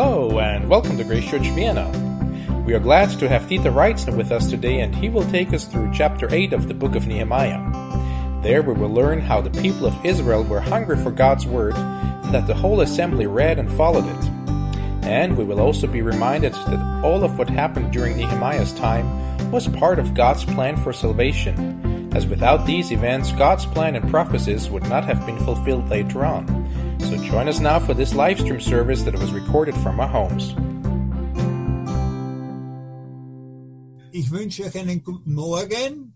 Hello, and welcome to Grace Church Vienna. We are glad to have Dieter Reitzner with us today, and he will take us through chapter 8 of the book of Nehemiah. There we will learn how the people of Israel were hungry for God's word, and that the whole assembly read and followed it. And we will also be reminded that all of what happened during Nehemiah's time was part of God's plan for salvation, as without these events, God's plan and prophecies would not have been fulfilled later on. So join us now for this live stream service that was recorded from our homes. Ich wünsche euch einen guten Morgen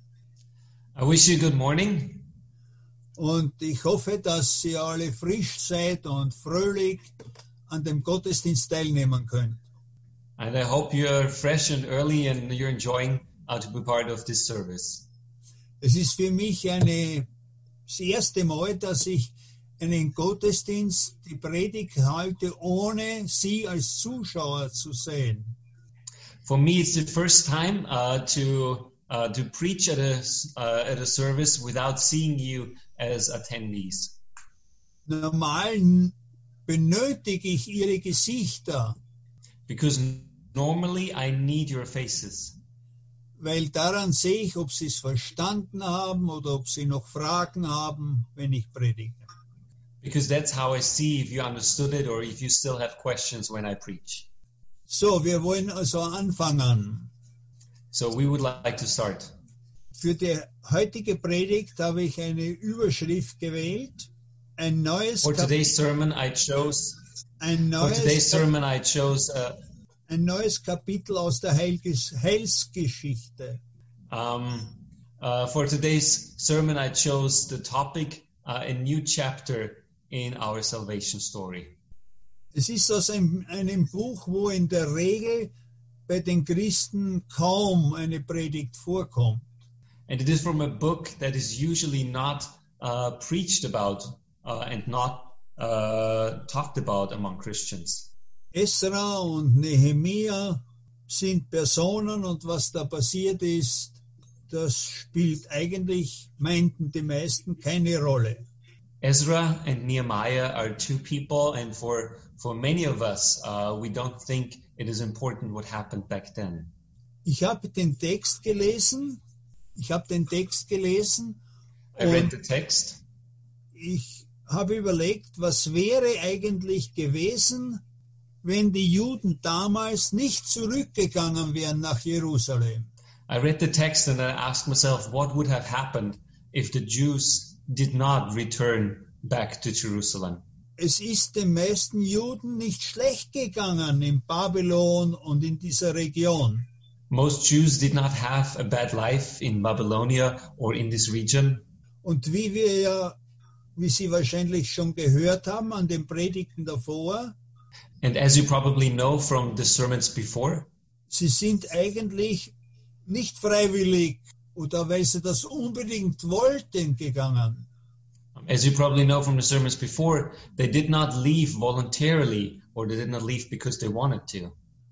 I wish you good morning. und ich hoffe, dass ihr alle frisch seid und fröhlich an dem Gottesdienst teilnehmen könnt. And I hope you're fresh and early and you're enjoying uh, to be part of this service. Es ist für mich eine, das erste Mal, dass ich einen Gottesdienst, die Predigt halte, ohne Sie als Zuschauer zu sehen. For me, it's the first time uh, to uh, to preach at a uh, at a service without seeing you as attendees. Normal benötige ich Ihre Gesichter, Because normally I need your faces. weil daran sehe ich, ob Sie es verstanden haben oder ob Sie noch Fragen haben, wenn ich predige. Because that's how I see if you understood it or if you still have questions when I preach. So, wir wollen also anfangen. So we would like to start. Für die heutige Predigt habe ich eine Überschrift gewählt. Ein neues, For today's sermon, I chose ein for today's sermon I chose uh, ein neues Kapitel aus der Heilges Heilsgeschichte. Um, uh, for today's sermon, I chose the topic uh, a new chapter in our salvation story. Es ist aus einem, einem Buch, wo in der Regel bei den Christen kaum eine Predigt vorkommt. And it is from a book that is usually not uh, preached about uh, and not uh, talked about among Christians. Esra und Nehemia sind Personen und was da passiert ist, das spielt eigentlich, meinten die meisten, keine Rolle. Ezra and Nehemiah are two people, and for for many of us, uh, we don't think it is important what happened back then. Ich habe den Text gelesen, ich habe den Text gelesen I read the text. ich habe überlegt, was wäre eigentlich gewesen, wenn die Juden damals nicht zurückgegangen wären nach Jerusalem. I read the text and I asked myself, what would have happened if the Jews did not return back to Jerusalem? Es ist den meisten Juden nicht schlecht gegangen in Babylon und in dieser Region. Most Jews did not have a bad life in Babylonia or in this region. Und wie wir ja, wie Sie wahrscheinlich schon gehört haben an den Predigten davor, And as you probably know from the sermons before, sie sind eigentlich nicht freiwillig oder weil sie das unbedingt wollten gegangen. as you probably know from the sermons before, they did not leave voluntarily or they did not leave because they wanted to.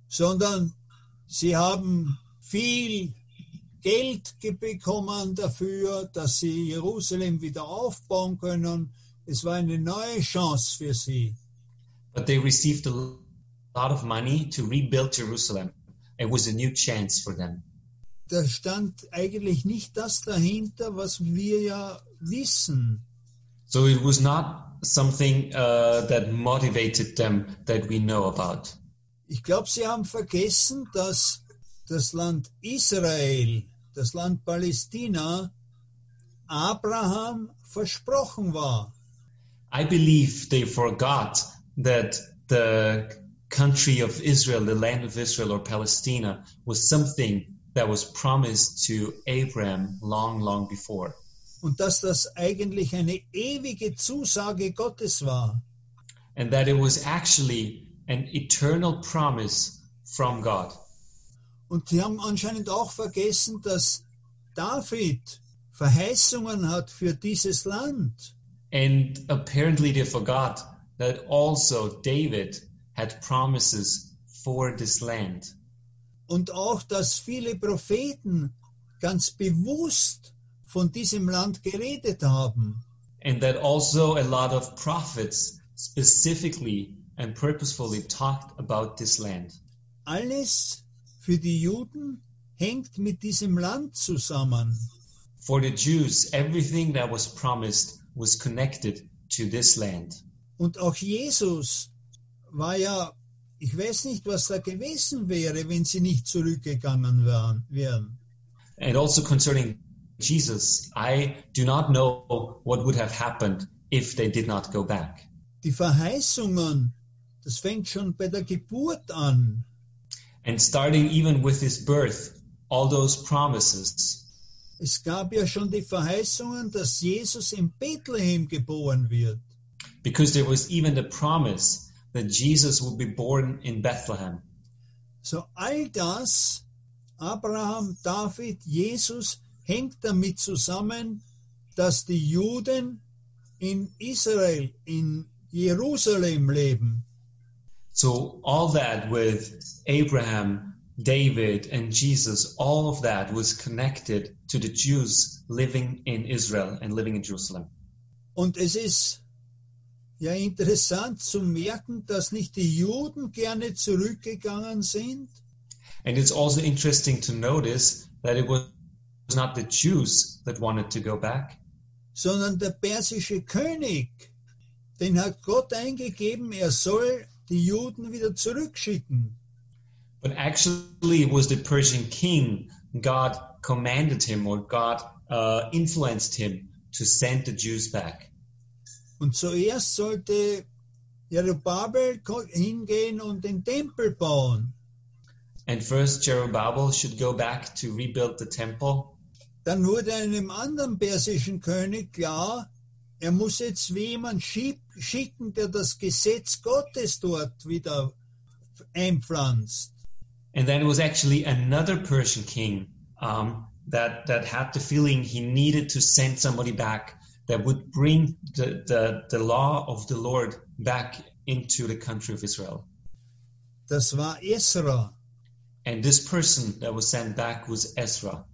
sondern sie haben viel Geld ge- bekommen dafür, dass sie Jerusalem wieder aufbauen können. Es war eine neue Chance für sie. But they received a lot of money to rebuild Jerusalem. It was a new chance for them. Da stand eigentlich nicht das dahinter, was wir ja wissen. So it was not something uh, that motivated them that we know about. Ich glaube, sie haben vergessen, dass das Land Israel, das Land Palästina, Abraham versprochen war. I believe they forgot that the country of Israel, the land of Israel or Palestina, was something that was promised to Abraham long, long before. Und dass das eigentlich eine ewige Zusage Gottes war. And that it was actually an eternal promise from God. Und sie haben anscheinend auch vergessen, dass David Verheißungen hat für dieses Land. And apparently they forgot that also David had promises for this land. Und auch, dass viele Propheten ganz bewusst von diesem Land geredet haben. And that also a lot of prophets specifically and purposefully talked about this land. Alles für die Juden hängt mit diesem Land zusammen. For the Jews, everything that was promised was connected to this land. Und auch Jesus war ja, ich weiß nicht, was da gewesen wäre, wenn sie nicht zurückgegangen wären. wären. And also concerning Jesus, I do not know what would have happened if they did not go back. Die Verheißungen, das fängt schon bei der Geburt an. And starting even with his birth, all those promises, Es gab ja schon die Verheißungen, dass Jesus in Bethlehem geboren wird. because there was even the promise that Jesus would be born in Bethlehem. So all das, Abraham, David, Jesus, hängt damit zusammen, dass die Juden in Israel, in Jerusalem leben. So all that with Abraham, David, and Jesus, all of that was connected to the Jews living in Israel and living in Jerusalem. Und es ist ja interessant zu merken, dass nicht die Juden gerne zurückgegangen sind, And it's also interesting to notice that it was not the Jews that wanted to go back, sondern der persische König, den hat Gott eingegeben, er soll die Juden wieder zurückschicken. but actually it was the Persian king. God commanded him or God uh, influenced him to send the Jews back. Und zuerst sollte Jerubabel hingehen und den Tempel bauen. And first, Jerubbaal should go back to rebuild the temple. Dann wurde einem anderen persischen König klar, er muss jetzt jemand schicken, der das Gesetz Gottes dort wieder einpflanzt. And then it was actually another Persian king um, that that had the feeling he needed to send somebody back that would bring the, the, the law of the Lord back into the country of Israel. Das war Esra. And this person that was sent back was Ezra.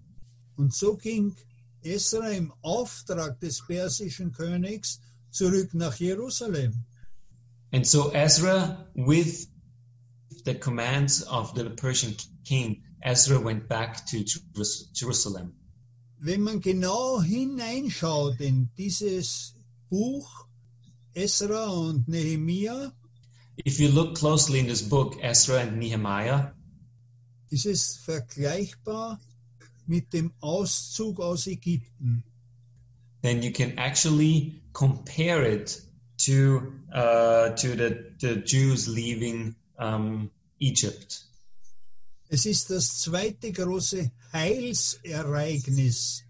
Und so ging Esra im Auftrag des persischen Königs zurück nach Jerusalem. And so Ezra, with the commands of the Persian king, Ezra went back to Jerusalem. Wenn man genau hineinschaut in dieses Buch Esra und Nehemia, If you look closely in this book, Ezra and Nehemiah, ist es vergleichbar mit dem Auszug aus Ägypten. then you can actually compare it to uh, to the, the Jews leaving um, Egypt. Es ist das zweite große Heilsereignis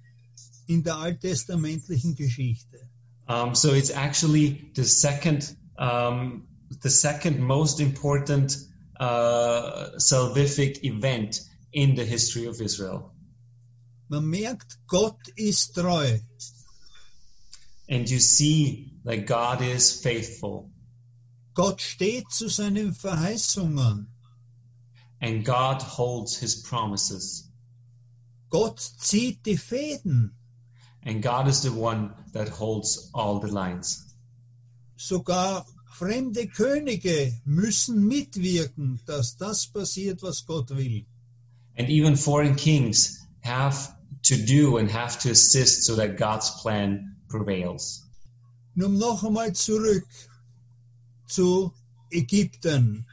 in der alttestamentlichen Geschichte. Um, so it's actually the second um, the second most important uh, salvific event in the history of Israel. Man merkt, Gott ist treu. And you see that God is faithful Gott steht zu seinen Verheißungen. And God holds his promises. Gott zieht die Fäden. And God is the one that holds all the lines. Sogar fremde Könige müssen mitwirken, dass das passiert, was Gott will. And even foreign kings have to do and have to assist so that God's plan prevails. Nun noch einmal zurück zu Ägypten.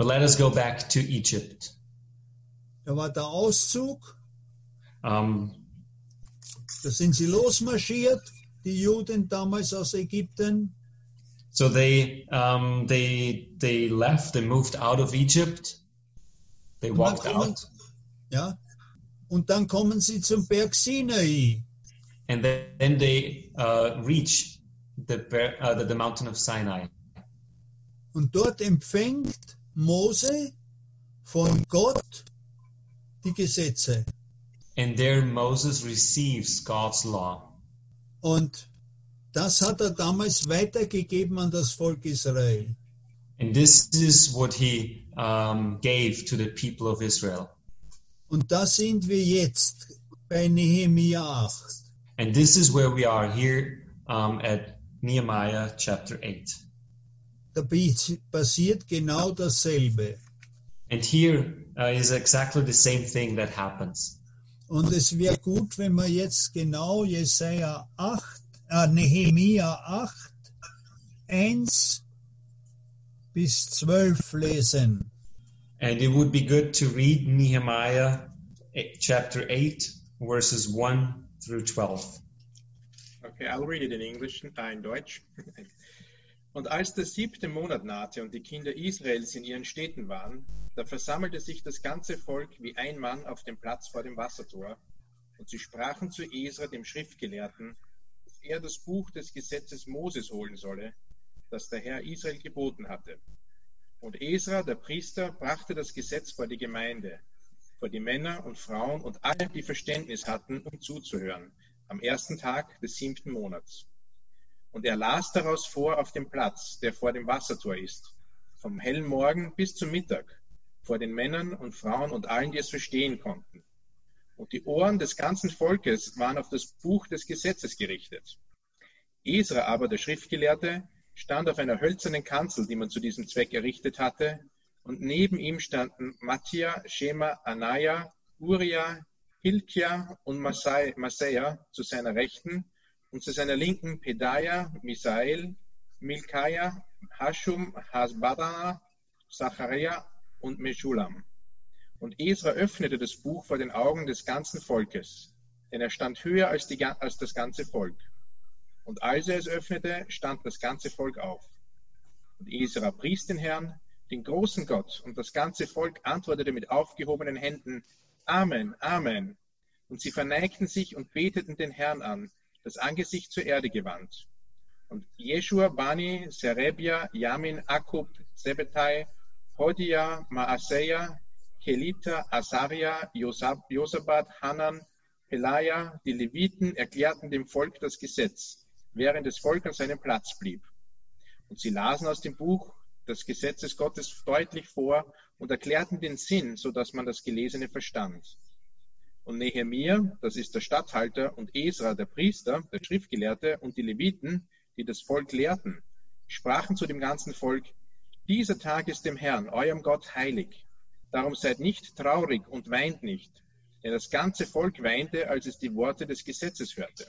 But let us go back to Egypt. Da war der Auszug, Um, da sind sie losmarschiert, die Juden damals aus Ägypten. so they um, they they left. They moved out of Egypt. They walked kommen, out, ja, und dann kommen sie zum Berg Sinai. and then, then they uh, reach the, uh, the the mountain of Sinai. Und dort empfängt Mose von Gott die Gesetze. And there Moses receives God's law. Und das hat er damals weitergegeben an das Volk Israel. And this is what he um, gave to the people of Israel. Und da sind wir jetzt bei Nehemia 8. And this is where we are here um, at Nehemiah chapter 8. Da passiert genau dasselbe. And here uh, is exactly the same thing that happens. Und es wäre gut, wenn wir jetzt genau Jesaja 8, äh, Nehemia 8, 1 bis 12 lesen. And it would be good to read Nehemiah eh, chapter 8, verses 1 through 12. Okay, I'll read it in English, äh, in Deutsch. Und als der siebte Monat nahte und die Kinder Israels in ihren Städten waren, da versammelte sich das ganze Volk wie ein Mann auf dem Platz vor dem Wassertor, und sie sprachen zu Esra, dem Schriftgelehrten, dass er das Buch des Gesetzes Moses holen solle, das der Herr Israel geboten hatte. Und Esra, der Priester, brachte das Gesetz vor die Gemeinde, vor die Männer und Frauen und alle, die Verständnis hatten, um zuzuhören, am ersten Tag des siebten Monats. Und er las daraus vor auf dem Platz, der vor dem Wassertor ist, vom hellen Morgen bis zum Mittag, vor den Männern und Frauen und allen, die es verstehen konnten. Und die Ohren des ganzen Volkes waren auf das Buch des Gesetzes gerichtet. Esra aber, der Schriftgelehrte, stand auf einer hölzernen Kanzel, die man zu diesem Zweck errichtet hatte, und neben ihm standen Mattia, Shema, Anaya, Uriah, Hilkia und Masai- Maseia zu seiner Rechten und zu seiner Linken Pedaia, Misael, Milkaya, Hashum, Hasbadana, Zacharia und Meschulam. Und Esra öffnete das Buch vor den Augen des ganzen Volkes, denn er stand höher als, die, als das ganze Volk. Und als er es öffnete, stand das ganze Volk auf. Und Esra pries den Herrn, den großen Gott, und das ganze Volk antwortete mit aufgehobenen Händen, Amen, Amen. Und sie verneigten sich und beteten den Herrn an, das Angesicht zur Erde gewandt. Und Jeshua, Bani, Serebia, Yamin, Akub, Sebetai, Hodia, Maaseia, Kelita, Asaria, Josab- Josabat, Hanan, Pelaja, die Leviten erklärten dem Volk das Gesetz, während das Volk an seinem Platz blieb. Und sie lasen aus dem Buch des Gesetzes Gottes deutlich vor und erklärten den Sinn, so dass man das Gelesene verstand. Und Nehemia, das ist der Statthalter, und Esra, der Priester, der Schriftgelehrte, und die Leviten, die das Volk lehrten, sprachen zu dem ganzen Volk, dieser Tag ist dem Herrn, eurem Gott, heilig. Darum seid nicht traurig und weint nicht. Denn das ganze Volk weinte, als es die Worte des Gesetzes hörte.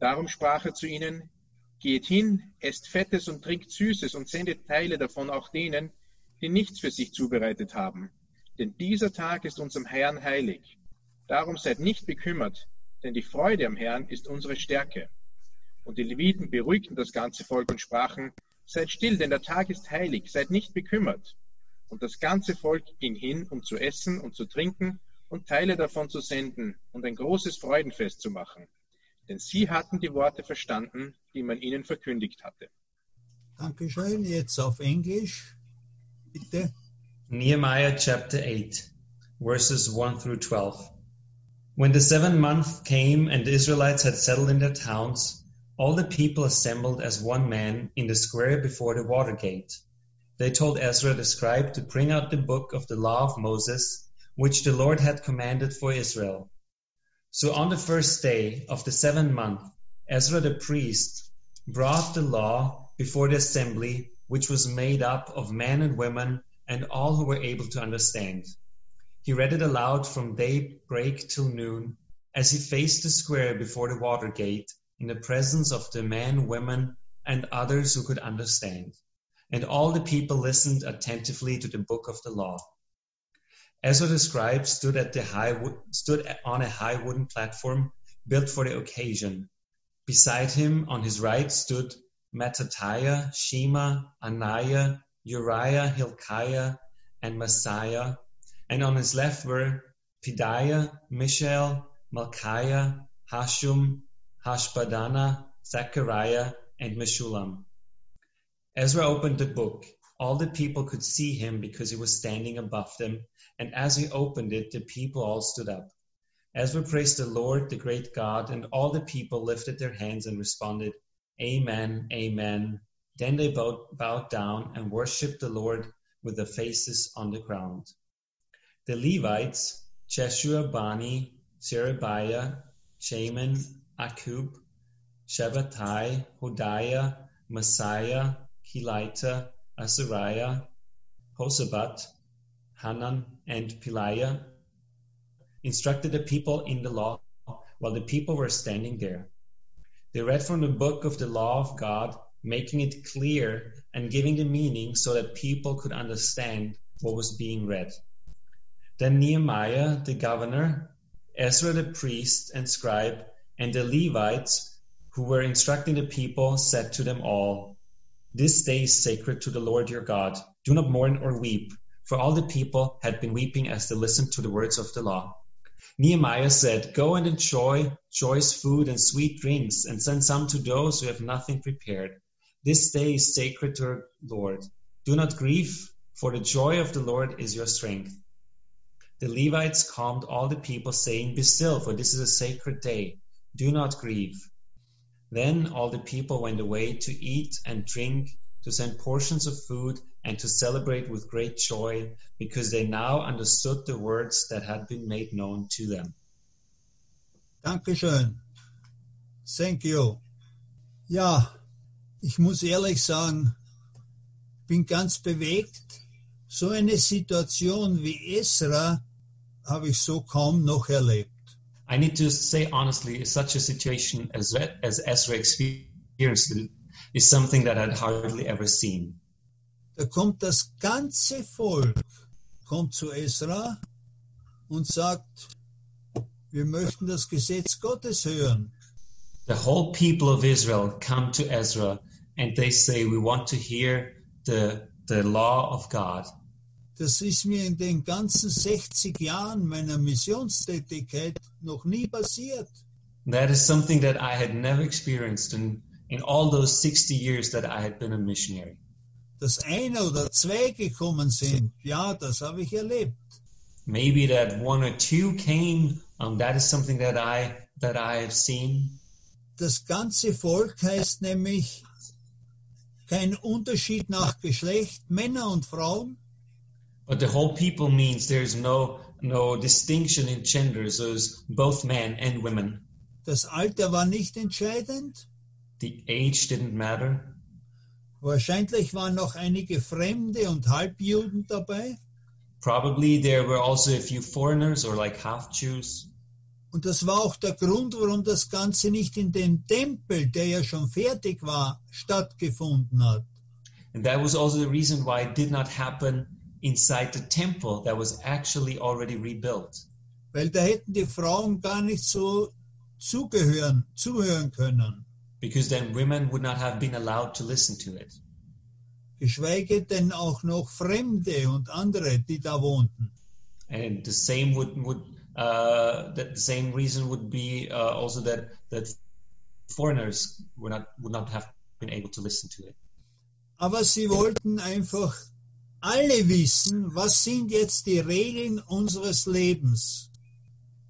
Darum sprach er zu ihnen, Geht hin, esst Fettes und trinkt Süßes und sendet Teile davon auch denen, die nichts für sich zubereitet haben. Denn dieser Tag ist unserem Herrn heilig. Darum seid nicht bekümmert, denn die Freude am Herrn ist unsere Stärke. Und die Leviten beruhigten das ganze Volk und sprachen, Seid still, denn der Tag ist heilig, seid nicht bekümmert. Und das ganze Volk ging hin, um zu essen und zu trinken und Teile davon zu senden und ein großes Freudenfest zu machen. Denn sie hatten die Worte verstanden, die man ihnen verkündigt hatte. Dankeschön. Jetzt auf Englisch. Bitte. Nehemiah chapter 8, verses 1 through 12. When the seventh month came and the Israelites had settled in their towns, all the people assembled as one man in the square before the water gate. They told Ezra the scribe to bring out the book of the law of Moses, which the Lord had commanded for Israel. So on the first day of the seventh month, Ezra the priest brought the law before the assembly, which was made up of men and women and all who were able to understand. He read it aloud from daybreak till noon as he faced the square before the water gate in the presence of the men, women, and others who could understand. And all the people listened attentively to the book of the law. Ezra the scribe stood at the high wo- stood on a high wooden platform built for the occasion. Beside him, on his right, stood Mattatiah, Shema, Ananiah, Uriah, Hilkiah, and Messiah, and on his left were Pedaiah, Mishael, Malchiah, Hashum, Hashbadana, Zechariah, and Meshulam. Ezra opened the book. All the people could see him because he was standing above them, and as he opened it, the people all stood up. Ezra praised the Lord, the great God, and all the people lifted their hands and responded, Amen, Amen. Then they bowed, bowed down and worshipped the Lord with their faces on the ground. The Levites, Jeshua, Bani, Sherebiah, Shaman, Akub, Shabbatai, Hodiah, Messiah, Helita, Azariah, Hosabat, Hanan, and Peliah instructed the people in the law while the people were standing there. They read from the book of the law of God, making it clear and giving the meaning so that people could understand what was being read. Then Nehemiah, the governor, Ezra the priest and scribe, and the Levites who were instructing the people said to them all, This day is sacred to the Lord your God. Do not mourn or weep, for all the people had been weeping as they listened to the words of the law. Nehemiah said, Go and enjoy choice food and sweet drinks, and send some to those who have nothing prepared. This day is sacred to our Lord. Do not grieve, for the joy of the Lord is your strength. The Levites calmed all the people, saying, Be still, for this is a sacred day. Do not grieve. Then all the people went away to eat and drink, to send portions of food, and to celebrate with great joy, because they now understood the words that had been made known to them. Dankeschön. Thank you. Ja, ich muss ehrlich sagen, bin ganz bewegt. So eine Situation wie Esra habe ich so kaum noch erlebt. I need to say honestly, such a situation as, as Ezra experienced is something that I'd hardly ever seen. Da kommt das ganze Volk, kommt zu Esra und sagt, wir möchten das Gesetz Gottes hören. The whole people of Israel come to Ezra and they say, we want to hear the, the law of God. Das ist mir in den ganzen 60 Jahren meiner Missionstätigkeit noch nie passiert. That is something that I had never experienced in, in all those 60 years that I had been a missionary. Dass einer oder zwei gekommen sind, ja, das habe ich erlebt. Maybe that one or two came, um, that is something that I, that I have seen. Das ganze Volk heißt nämlich kein Unterschied nach Geschlecht, Männer und Frauen. But the whole people means there's no, no distinction in gender, so it's both men and women. Das Alter war nicht entscheidend. The age didn't matter. Wahrscheinlich waren noch einige Fremde und Halbjuden dabei. Probably there were also a few foreigners or like half Jews. Und das war auch der Grund, warum das Ganze nicht in dem Tempel, der ja schon fertig war, stattgefunden hat. And that was also the reason why it did not happen inside the temple that was actually already rebuilt. Weil da hätten die Frauen gar nicht so zugehören, zuhören können. Because then women would not have been allowed to listen to it. Geschweige denn auch noch Fremde und andere, die da wohnten. And the same would, would uh, the same reason would be uh, also that that foreigners would not would not have been able to listen to it. Aber sie wollten einfach alle wissen, was sind jetzt die Regeln unseres Lebens.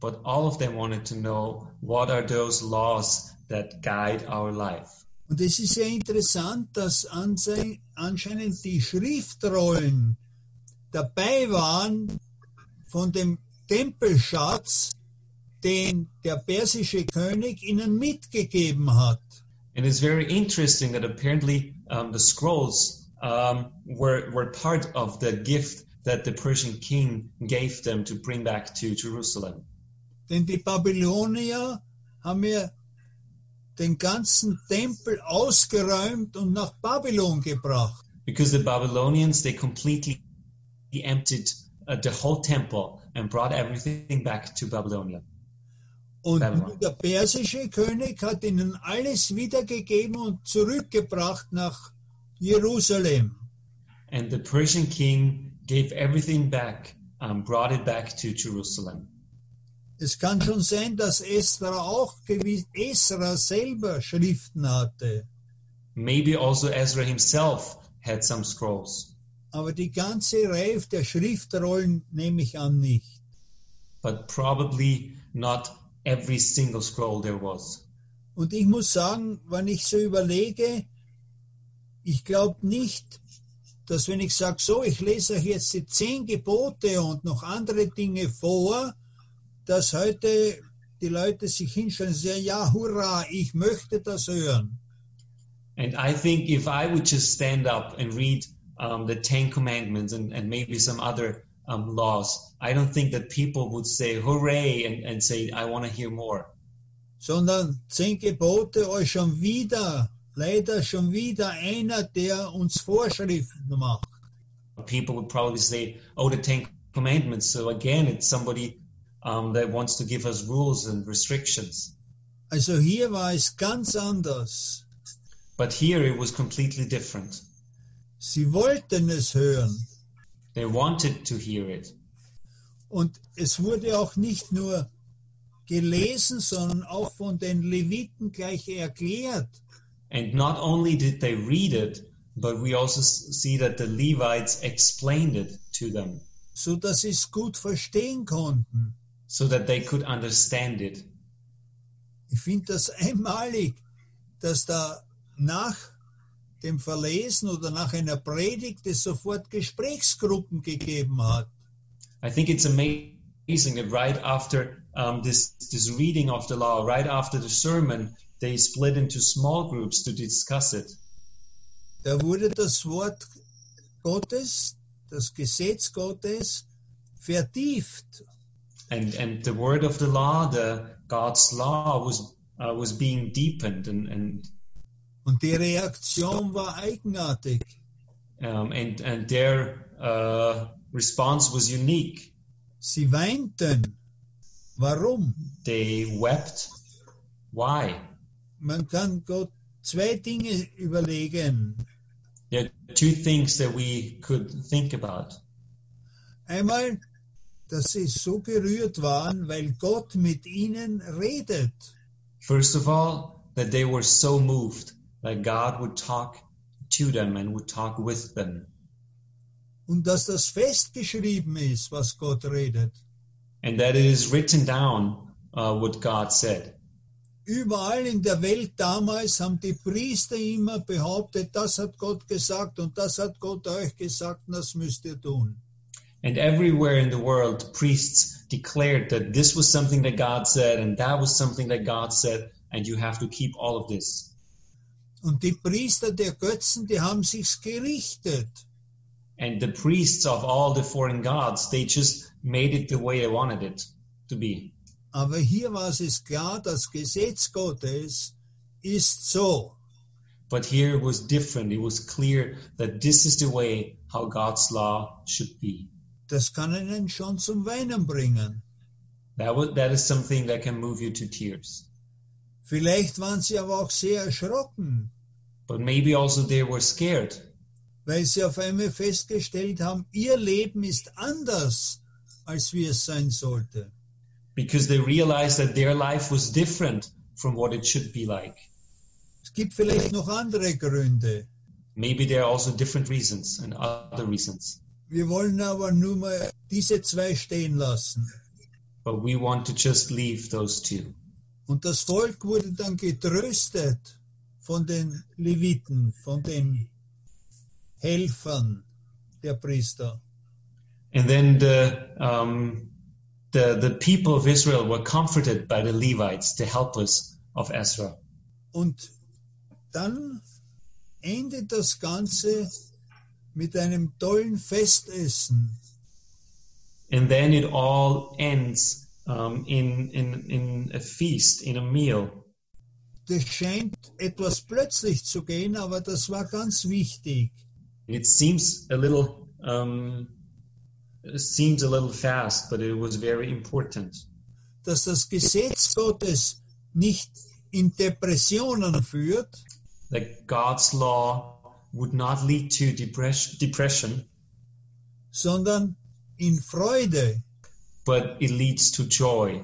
But all of them wanted to know what are those laws that guide our life. Und es ist ja interessant, dass anscheinend die Schriftrollen dabei waren von dem Tempelschatz, den der persische König ihnen mitgegeben hat. And it's very interesting that apparently um, the scrolls um, were, were part of the gift that the Persian king gave them to bring back to Jerusalem. Denn die Babylonier haben ja den ganzen Tempel ausgeräumt und nach Babylon gebracht. Because the Babylonians, they completely emptied uh, the whole temple and brought everything back to Babylonia. Und Babylon. der persische König hat ihnen alles wiedergegeben und zurückgebracht nach Jerusalem. And the Persian king gave everything back, um, brought it back to Jerusalem. Es kann schon sein, dass Esra auch gewiss, Esra selber Schriften hatte. Maybe also Ezra himself had some scrolls, Aber die ganze Reihe der Schriftrollen nehme ich an nicht. but probably not every single scroll there was. Und ich muss sagen, wenn ich so überlege, ich glaube nicht, dass wenn ich sage, so, ich lese euch jetzt die zehn Gebote und noch andere Dinge vor, dass heute die Leute sich hinstellen und sagen, ja, hurra, ich möchte das hören. And I think if I would just stand up and read um, the Ten Commandments and, and maybe some other um, laws, I don't think that people would say hooray and, and say, I want to hear more. sondern zehn Gebote euch schon wieder, leider schon wieder einer, der uns Vorschriften macht. People would probably say, oh, the Ten Commandments. So again, it's somebody um, that wants to give us rules and restrictions. Also hier war es ganz anders. But here it was completely different. Sie wollten es hören. They wanted to hear it. Und es wurde auch nicht nur gelesen, sondern auch von den Leviten gleich erklärt. And not only did they read it, but we also see that the Levites explained it to them so dass sie es gut verstehen konnten. so that they could understand it. Ich finde das einmalig, dass da nach dem Verlesen oder nach einer Predigt es sofort Gesprächsgruppen gegeben hat. I think it's amazing that right after um, this this reading of the law, right after the sermon, they split into small groups to discuss it. Da wurde das Wort Gottes, das Gesetz Gottes vertieft. And and the word of the law, the God's law, was uh, was being deepened, and and Und die Reaktion war eigenartig. um, and and their uh, response was unique. Sie weinten. Warum? They wept. Why? Man kann Gott zwei Dinge überlegen. There are two things that we could think about. Einmal, dass sie so gerührt waren, weil Gott mit ihnen redet. First of all, that they were so moved that God would talk to them and would talk with them. Und dass das festgeschrieben ist, was Gott redet. And that it is written down uh, what God said. Überall in der Welt damals haben die Priester immer behauptet, das hat Gott gesagt und das hat Gott euch gesagt und das müsst ihr tun. And everywhere in the world, priests declared that this was something that God said and that was something that God said, and you have to keep all of this. Und die Priester der Götzen, die haben sich's gerichtet. And the priests of all the foreign gods, they just made it the way they wanted it to be. Aber hier war es klar, das Gesetz Gottes ist so. But here it was different. It was clear that this is the way how God's law should be. Das kann einen schon zum Weinen bringen. That was, that is something that can move you to tears. Vielleicht waren sie aber auch sehr erschrocken, But maybe also they were scared weil sie auf einmal festgestellt haben, ihr Leben ist anders, als wie es sein sollte. Because they realized that their life was different from what it should be like. Es gibt vielleicht noch andere Gründe. Maybe there are also different reasons and other reasons. Wir wollen aber nur mal diese zwei stehen lassen. But we want to just leave those two. Und das Volk wurde dann getröstet von den Leviten, von den Helfern der Priester. And then the, um, the, the people of Israel were comforted by the Levites, the helpers of Ezra. Und dann endet das Ganze mit einem tollen Festessen. And then it all ends um, in, in, in a feast, in a meal. Das scheint etwas plötzlich zu gehen, aber das war ganz wichtig. It seems a little um, seems a little fast, but it was very important. Dass das Gesetz Gottes nicht in Depressionen führt, That God's law would not lead to depression, depression, sondern in Freude. but it leads to joy.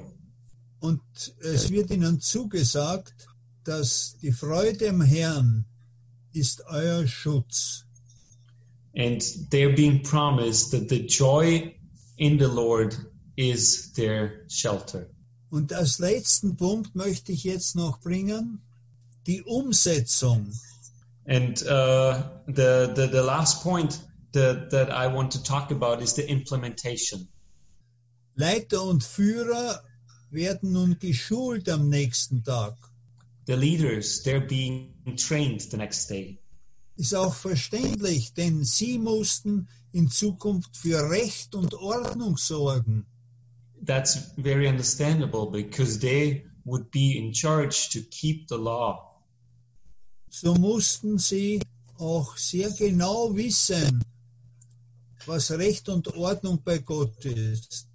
Und es wird ihnen zugesagt, dass die Freude im Herrn ist euer Schutz. And they're being promised that the joy in the Lord is their shelter. Und als letzten Punkt möchte ich jetzt noch bringen, die Umsetzung. And uh, the, the the last point that that I want to talk about is the implementation. Leiter und Führer werden nun geschult am nächsten Tag. the leaders, they're being trained the next day. Ist auch verständlich, denn sie mussten in Zukunft für Recht und Ordnung sorgen. That's very understandable because they would be in charge to keep the law. So mussten sie auch sehr genau wissen, was Recht und Ordnung bei Gott ist.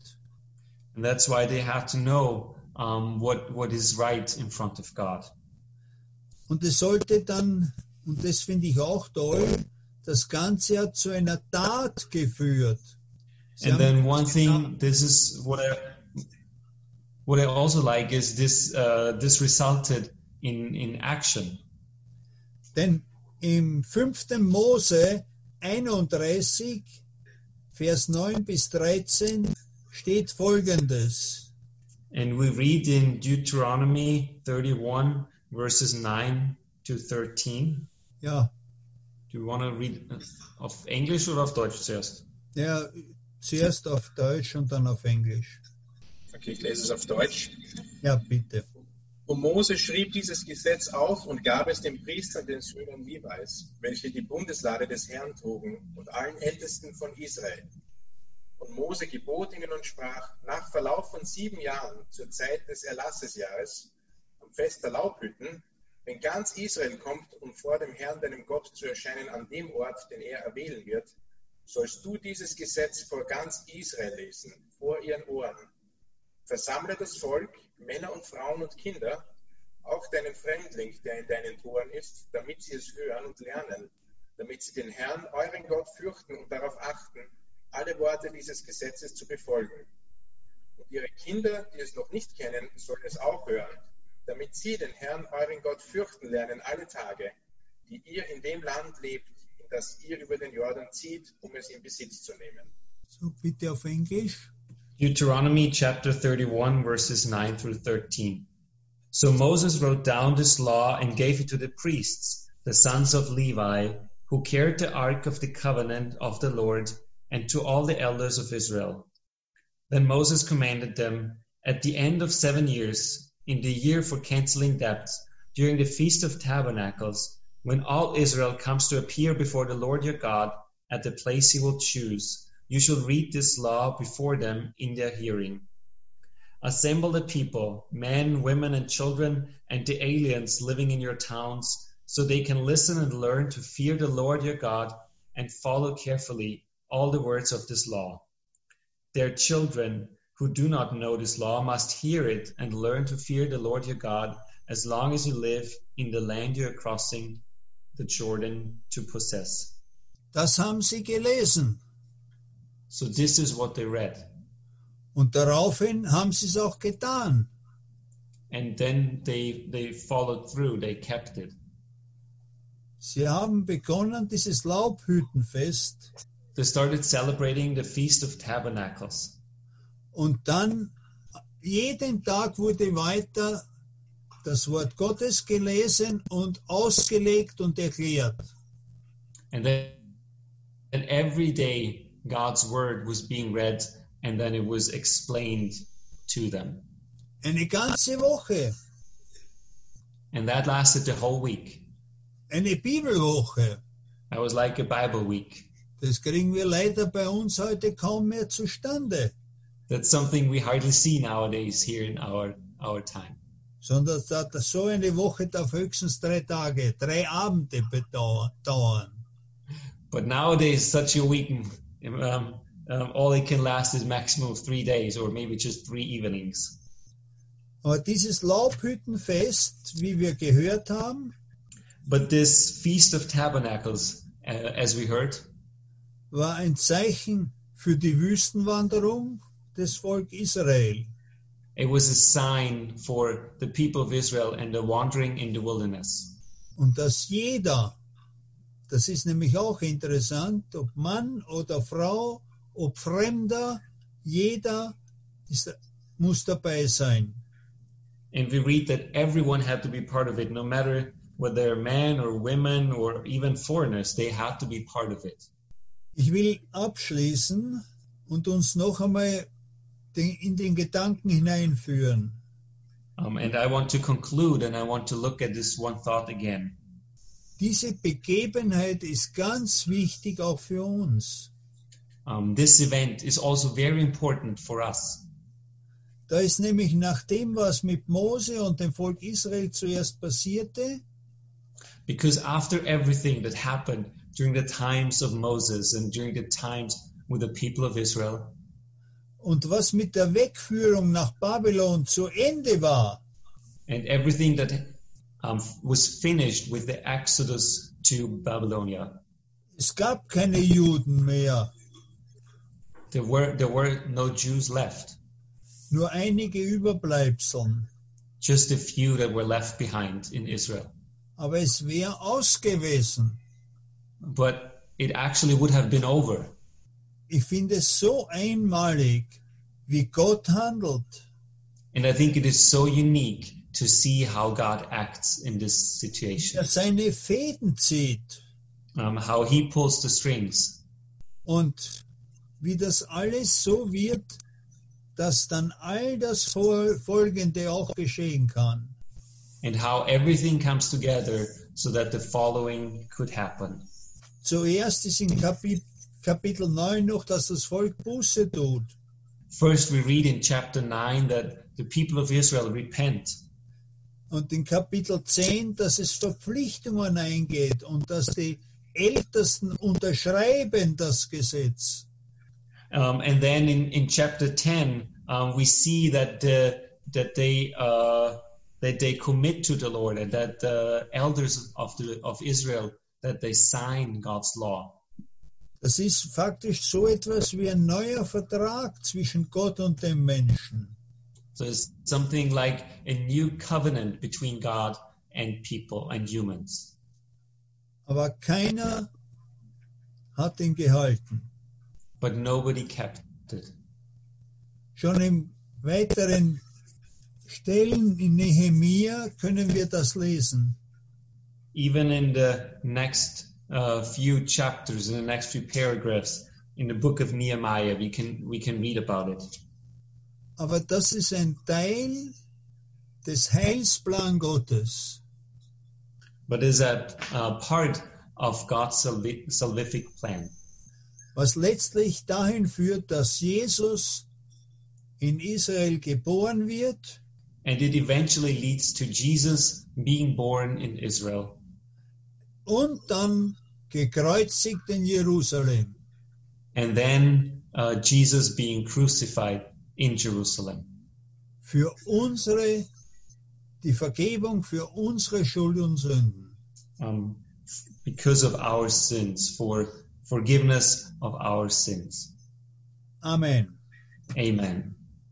And that's why they had to know um, what, what is right in front of God. Und es sollte dann, und das finde ich auch toll, das Ganze hat zu einer Tat geführt. Sie And then one thing, this is what I, what I also like is this, uh, this resulted in, in action. Denn im 5. Mose 31, Vers 9 bis 13 steht folgendes. And we read in Deuteronomy 31 verses 9 to 13. Ja, Do you want to read auf Englisch oder auf Deutsch zuerst? ja, zuerst auf Deutsch und dann auf Englisch. Okay, ich lese es auf Deutsch. Ja, bitte. Und Mose schrieb dieses Gesetz auf und gab es den Priestern, den Söhnen Levi's, welche die Bundeslade des Herrn trugen, und allen Ältesten von Israel. Und Mose gebot ihnen und sprach, nach Verlauf von sieben Jahren, zur Zeit des Erlassesjahres, am Fest der Laubhütten, wenn ganz Israel kommt, um vor dem Herrn, deinem Gott, zu erscheinen an dem Ort, den er erwählen wird, sollst du dieses Gesetz vor ganz Israel lesen, vor ihren Ohren. Versammle das Volk, Männer und Frauen und Kinder, auch deinen Fremdling, der in deinen Toren ist, damit sie es hören und lernen, damit sie den Herrn, euren Gott, fürchten und darauf achten, alle Worte dieses Gesetzes zu befolgen. Und ihre Kinder, die es noch nicht kennen, sollen es auch hören, damit sie den Herrn, euren Gott, fürchten lernen alle Tage, die ihr in dem Land lebt, in das ihr über den Jordan zieht, um es in Besitz zu nehmen. So, bitte auf Englisch. Deuteronomy chapter 31 verses 9 through 13. So Moses wrote down this law and gave it to the priests, the sons of Levi, who carried the ark of the covenant of the Lord, and to all the elders of Israel. Then Moses commanded them, at the end of seven years, in the year for canceling debts, during the feast of tabernacles, when all Israel comes to appear before the Lord your God at the place he will choose, you shall read this law before them in their hearing. Assemble the people, men, women, and children, and the aliens living in your towns, so they can listen and learn to fear the Lord your God and follow carefully all the words of this law. Their children who do not know this law must hear it and learn to fear the Lord your God as long as you live in the land you are crossing the Jordan to possess. Das haben sie gelesen. So this is what they read. Und daraufhin haben sie es auch getan. And then they they followed through, they kept it. Sie haben begonnen, dieses Laubhüttenfest They started celebrating the Feast of Tabernacles. Und dann jeden Tag wurde weiter das Wort Gottes gelesen und ausgelegt und erklärt. And then and every day God's word was being read and then it was explained to them. Eine ganze Woche, And that lasted the whole week. eine Bibelwoche. That was like a Bible week. Das kriegen wir leider bei uns heute kaum mehr zustande, That's something we hardly see nowadays here in our our time. sondern dass so eine Woche darf höchstens drei Tage, drei Abende dauern. But nowadays, such a week, um, um, all it can last is maximum three days or maybe just three evenings. Aber dieses Laubhüttenfest, wie wir gehört haben, But this Feast of Tabernacles, uh, as we heard, war ein Zeichen für die Wüstenwanderung des Volk Israel. it was a sign for the people of Israel and the wandering in the wilderness. Und dass jeder, das ist nämlich auch interessant, ob Mann oder Frau, ob Fremder, jeder ist, muss dabei sein. And we read that everyone had to be part of it, no matter whether they're men or women or even foreigners, they had to be part of it. Ich will abschließen und uns noch einmal den, in den Gedanken hineinführen. Um, and I want to conclude and I want to look at this one thought again. Diese Begebenheit ist ganz wichtig auch für uns. Um, this event is also very important for us. Da ist nämlich nach dem, was mit Mose und dem Volk Israel zuerst passierte, Because after everything that happened during the times of Moses and during the times with the people of Israel, und was mit der Wegführung nach Babylon zu Ende war, and everything that um, was finished with the exodus to Babylonia, es gab keine Juden mehr, there were there were no Jews left, nur einige Überbleibseln. just a few that were left behind in Israel. Aber es wäre aus gewesen. But it actually would have been over. Ich finde es so einmalig, wie Gott handelt. And I think it is so unique to see how God acts in this situation, Er seine Fäden zieht um, how He pulls the strings, und wie das alles so wird, dass dann all das Fol- Folgende auch geschehen kann. and how everything comes together so that the following could happen. Zuerst ist in Kapi- Kapitel 9 noch, dass das Volk Buße tut. First, we read in chapter 9 that the people of Israel repent. Und in Kapitel 10, dass es Verpflichtungen eingeht und dass die Ältesten unterschreiben das Gesetz. Um, and then in, in chapter 10, um, we see that, uh, that, they, uh, that they commit to the Lord and that the elders of, the, of Israel, that they sign God's law. Das ist faktisch so etwas wie ein neuer Vertrag zwischen Gott und dem Menschen. So it's something like a new covenant between God and people and humans. Aber keiner hat ihn gehalten. But nobody kept it. Schon im weiteren Stellen in Nehemia können wir das lesen. Even in the next uh, few chapters, in the next few paragraphs in the book of Nehemiah, we can, we can read about it. Aber das ist ein Teil des Heilsplan Gottes. But is a uh, part of God's salvi- salvific plan. was letztlich dahin führt, dass Jesus in Israel geboren wird And it eventually leads to Jesus being born in Israel und dann gekreuzigt in Jerusalem. and then uh, Jesus being crucified in Jerusalem. Für unsere, die Vergebung für unsere Schuld und Sünden. um, because of our sins, for forgiveness of our sins. Amen. Amen.